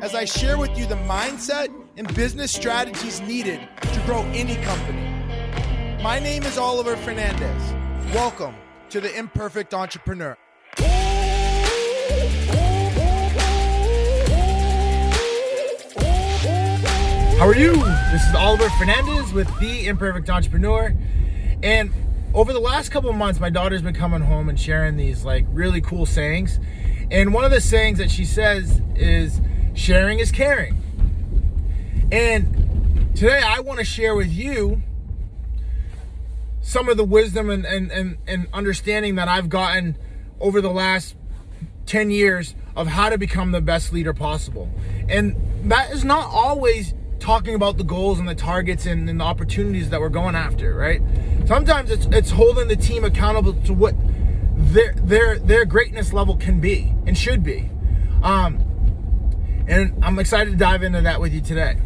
as I share with you the mindset and business strategies needed to grow any company. My name is Oliver Fernandez. Welcome to the Imperfect Entrepreneur. How are you? This is Oliver Fernandez with The Imperfect Entrepreneur. And over the last couple of months, my daughter's been coming home and sharing these like really cool sayings. And one of the sayings that she says is sharing is caring. And today I want to share with you some of the wisdom and, and, and, and understanding that I've gotten over the last 10 years of how to become the best leader possible. And that is not always talking about the goals and the targets and, and, the opportunities that we're going after, right? Sometimes it's it's holding the team accountable to what their their their greatness level can be and should be. Um, and I'm excited to dive into that with you today.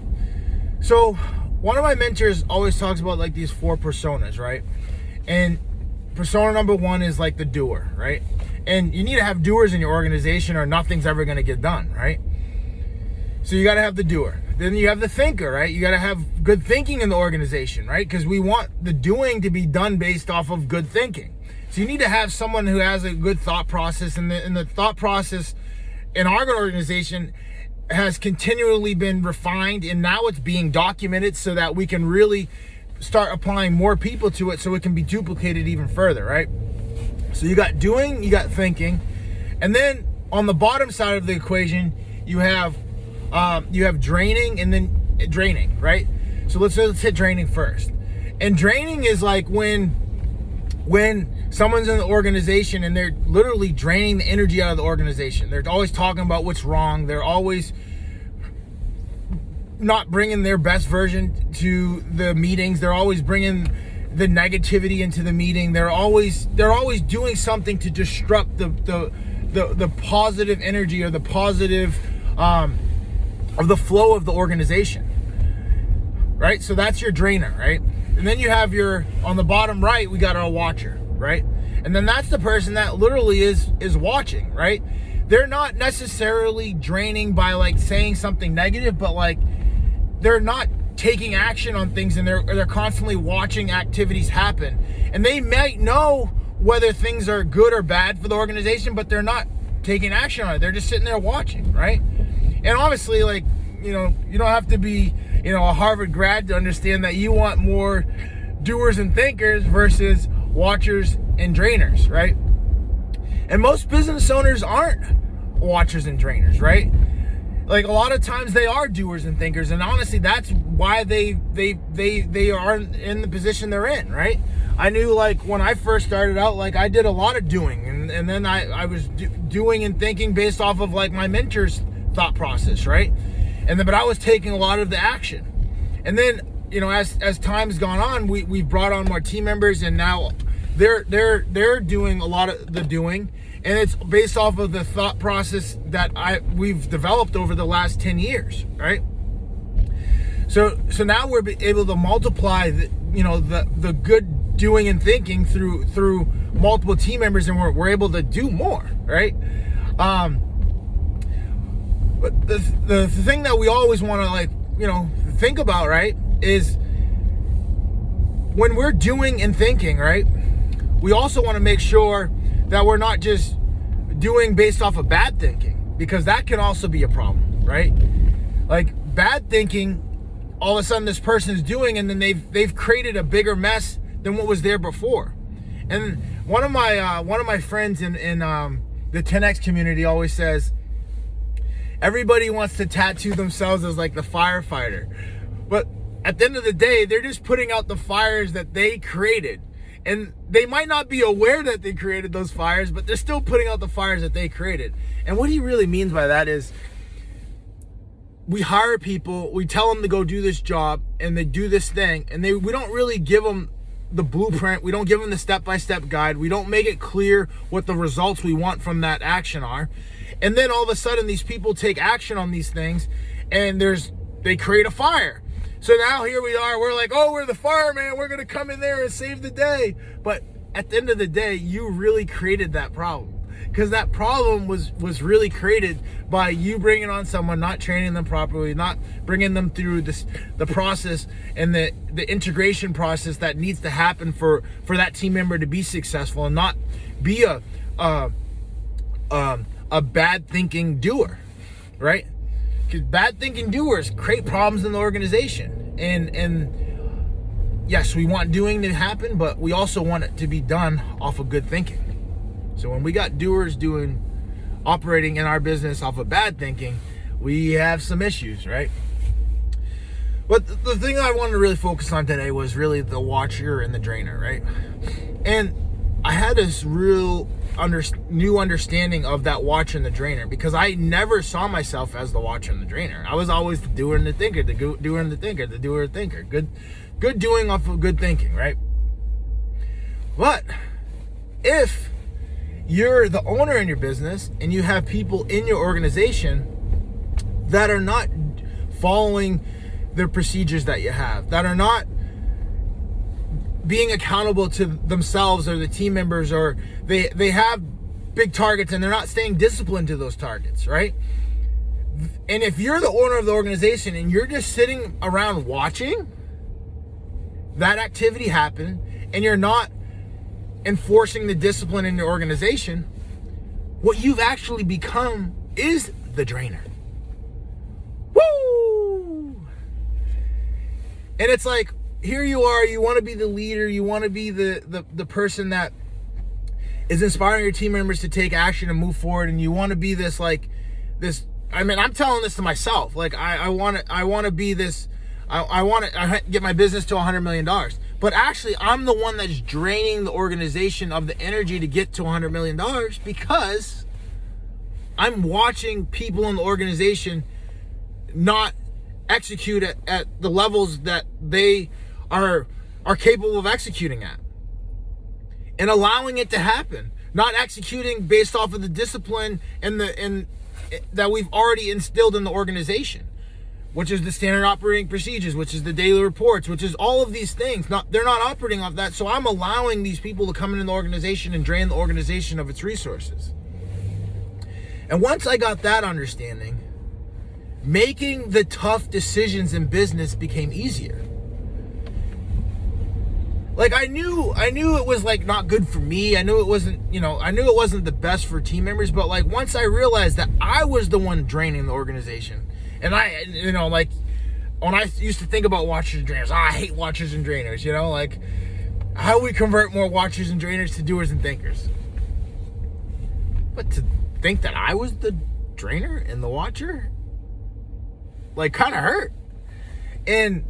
So, one of my mentors always talks about like these four personas, right? And persona number one is like the doer, right? And you need to have doers in your organization or nothing's ever going to get done, right? So you got to have the doer. Then you have the thinker, right? You got to have good thinking in the organization, right? Because we want the doing to be done based off of good thinking. So you need to have someone who has a good thought process, and the, and the thought process in our organization has continually been refined, and now it's being documented so that we can really start applying more people to it, so it can be duplicated even further, right? So you got doing, you got thinking, and then on the bottom side of the equation, you have um, you have draining and then draining, right? So let's let's hit draining first. And draining is like when when someone's in the organization and they're literally draining the energy out of the organization. They're always talking about what's wrong. They're always not bringing their best version to the meetings. They're always bringing the negativity into the meeting. They're always they're always doing something to disrupt the the the, the positive energy or the positive um, of the flow of the organization. Right? So that's your drainer, right? And then you have your on the bottom right, we got our watcher, right? And then that's the person that literally is is watching, right? They're not necessarily draining by like saying something negative, but like they're not taking action on things and they're they're constantly watching activities happen. And they might know whether things are good or bad for the organization, but they're not taking action on it. They're just sitting there watching, right? And obviously, like, you know, you don't have to be, you know, a Harvard grad to understand that you want more doers and thinkers versus watchers and drainers, right? And most business owners aren't watchers and drainers, right? Like a lot of times they are doers and thinkers, and honestly, that's why they they they they are in the position they're in, right? I knew like when I first started out, like I did a lot of doing, and, and then I I was do, doing and thinking based off of like my mentors thought process, right? And then, but I was taking a lot of the action. And then, you know, as as time's gone on, we we've brought on more team members, and now they're they're they're doing a lot of the doing, and it's based off of the thought process that I we've developed over the last ten years, right? So so now we're able to multiply the you know the the good doing and thinking through through multiple team members, and we're we're able to do more, right? Um, but the, the, thing that we always want to like, you know, think about, right, is when we're doing and thinking, right, we also want to make sure that we're not just doing based off of bad thinking because that can also be a problem, right? Like bad thinking, all of a sudden this person is doing, and then they've they've created a bigger mess than what was there before. And one of my uh, one of my friends in in um, the 10x community always says Everybody wants to tattoo themselves as like the firefighter. But at the end of the day, they're just putting out the fires that they created. And they might not be aware that they created those fires, but they're still putting out the fires that they created. And what he really means by that is we hire people, we tell them to go do this job, and they do this thing, and they we don't really give them the blueprint. We don't give them the step by step guide. We don't make it clear what the results we want from that action are. And then all of a sudden, these people take action on these things, and there's they create a fire. So now here we are. We're like, oh, we're the fireman. We're gonna come in there and save the day. But at the end of the day, you really created that problem because that problem was was really created by you bringing on someone not training them properly not bringing them through this the process and the the integration process that needs to happen for for that team member to be successful and not be a a, um, a bad thinking doer right bad thinking doers create problems in the organization and and yes we want doing to happen but we also want it to be done off of good thinking so when we got doers doing operating in our business off of bad thinking, we have some issues, right? But the thing I wanted to really focus on today was really the watcher and the drainer, right? And I had this real under, new understanding of that watcher and the drainer because I never saw myself as the watcher and the drainer. I was always the doer and the thinker, the doer and the thinker, the doer and thinker. Good, good doing off of good thinking, right? But if you're the owner in your business and you have people in your organization that are not following the procedures that you have, that are not being accountable to themselves or the team members or they they have big targets and they're not staying disciplined to those targets, right? And if you're the owner of the organization and you're just sitting around watching that activity happen and you're not enforcing the discipline in your organization, what you've actually become is the drainer. Woo! And it's like, here you are, you want to be the leader, you want to be the, the, the person that is inspiring your team members to take action and move forward, and you want to be this like this. I mean, I'm telling this to myself. Like, I, want to, I want to be this. I, I want to get my business to 100 million dollars. But actually, I'm the one that's draining the organization of the energy to get to $100 million because I'm watching people in the organization not execute at, at the levels that they are are capable of executing at and allowing it to happen not executing based off of the discipline and the and eh, that we've already instilled in the organization which is the standard operating procedures, which is the daily reports, which is all of these things. Not they're not operating off that, so I'm allowing these people to come into the organization and drain the organization of its resources. And once I got that understanding, making the tough decisions in business became easier. Like I knew I knew it was like not good for me. I knew it wasn't, you know, I knew it wasn't the best for team members, but like once I realized that I was the one draining the organization and I, you know, like when I used to think about watchers and drainers, oh, I hate watchers and drainers. You know, like how we convert more watchers and drainers to doers and thinkers. But to think that I was the drainer and the watcher, like, kind of hurt. And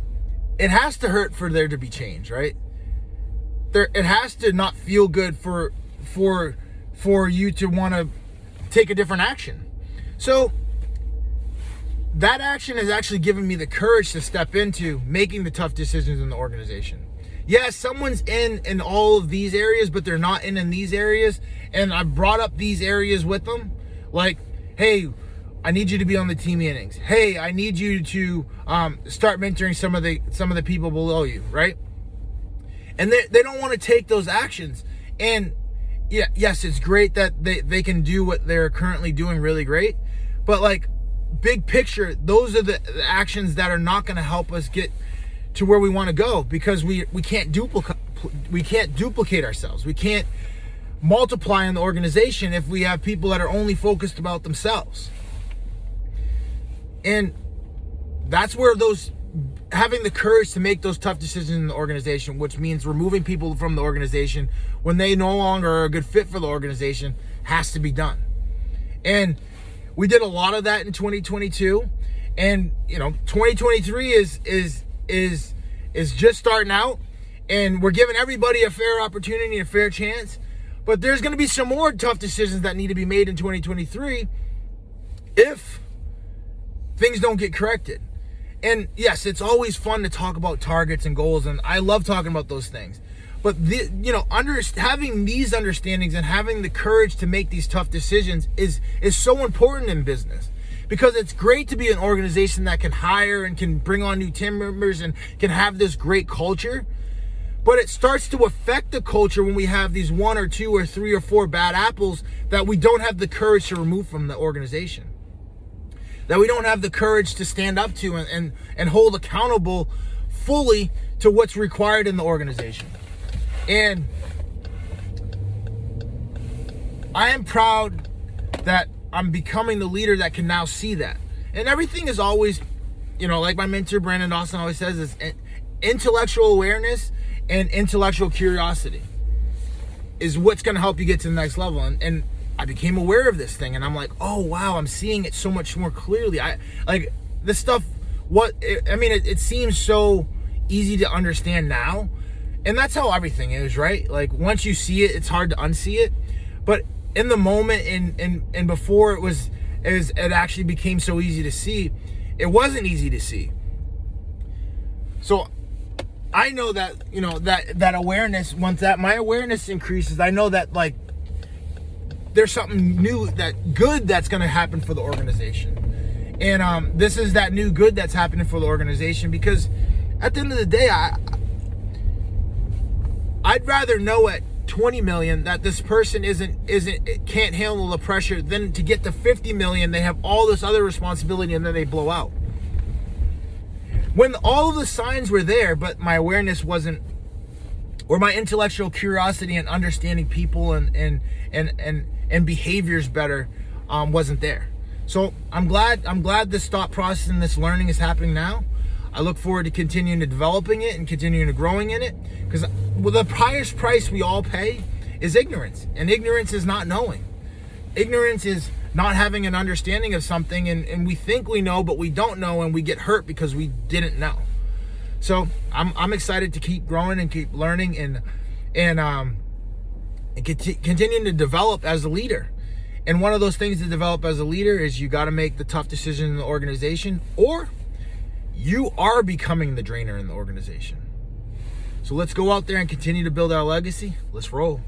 it has to hurt for there to be change, right? There, it has to not feel good for for for you to want to take a different action. So that action has actually given me the courage to step into making the tough decisions in the organization. Yes, someone's in in all of these areas, but they're not in in these areas, and I brought up these areas with them, like, hey, I need you to be on the team meetings. Hey, I need you to um, start mentoring some of the some of the people below you, right? And they, they don't want to take those actions. And yeah, yes, it's great that they, they can do what they're currently doing really great. But like big picture, those are the actions that are not going to help us get to where we want to go because we we can't duplicate we can't duplicate ourselves. We can't multiply in the organization if we have people that are only focused about themselves. And that's where those having the courage to make those tough decisions in the organization, which means removing people from the organization when they no longer are a good fit for the organization, has to be done. And we did a lot of that in 2022 and you know 2023 is is is is just starting out and we're giving everybody a fair opportunity a fair chance but there's going to be some more tough decisions that need to be made in 2023 if things don't get corrected. And yes, it's always fun to talk about targets and goals, and I love talking about those things. But the, you know, under, having these understandings and having the courage to make these tough decisions is is so important in business because it's great to be an organization that can hire and can bring on new team members and can have this great culture. But it starts to affect the culture when we have these one or two or three or four bad apples that we don't have the courage to remove from the organization. That we don't have the courage to stand up to and, and, and hold accountable fully to what's required in the organization. And I am proud that I'm becoming the leader that can now see that. And everything is always, you know, like my mentor Brandon Dawson always says, is intellectual awareness and intellectual curiosity is what's going to help you get to the next level. And, and I became aware of this thing, and I'm like, oh wow, I'm seeing it so much more clearly. I like this stuff. What I mean, it, it seems so easy to understand now, and that's how everything is, right? Like once you see it, it's hard to unsee it. But in the moment and and and before it was as it actually became so easy to see, it wasn't easy to see. So I know that you know that that awareness once that my awareness increases, I know that like there's something new that good that's going to happen for the organization. And um, this is that new good that's happening for the organization because at the end of the day, I I'd rather know at 20 million that this person isn't isn't can't handle the pressure than to get to 50 million they have all this other responsibility and then they blow out when all of the signs were there but my awareness wasn't or my intellectual curiosity and understanding people and and and and, and behaviors better um, wasn't there so i'm glad i'm glad this thought process and this learning is happening now I look forward to continuing to developing it and continuing to growing in it because well, the highest price we all pay is ignorance, and ignorance is not knowing. Ignorance is not having an understanding of something, and, and we think we know, but we don't know, and we get hurt because we didn't know. So I'm, I'm excited to keep growing and keep learning and and um and continuing to develop as a leader. And one of those things to develop as a leader is you got to make the tough decision in the organization, or you are becoming the drainer in the organization. So let's go out there and continue to build our legacy. Let's roll.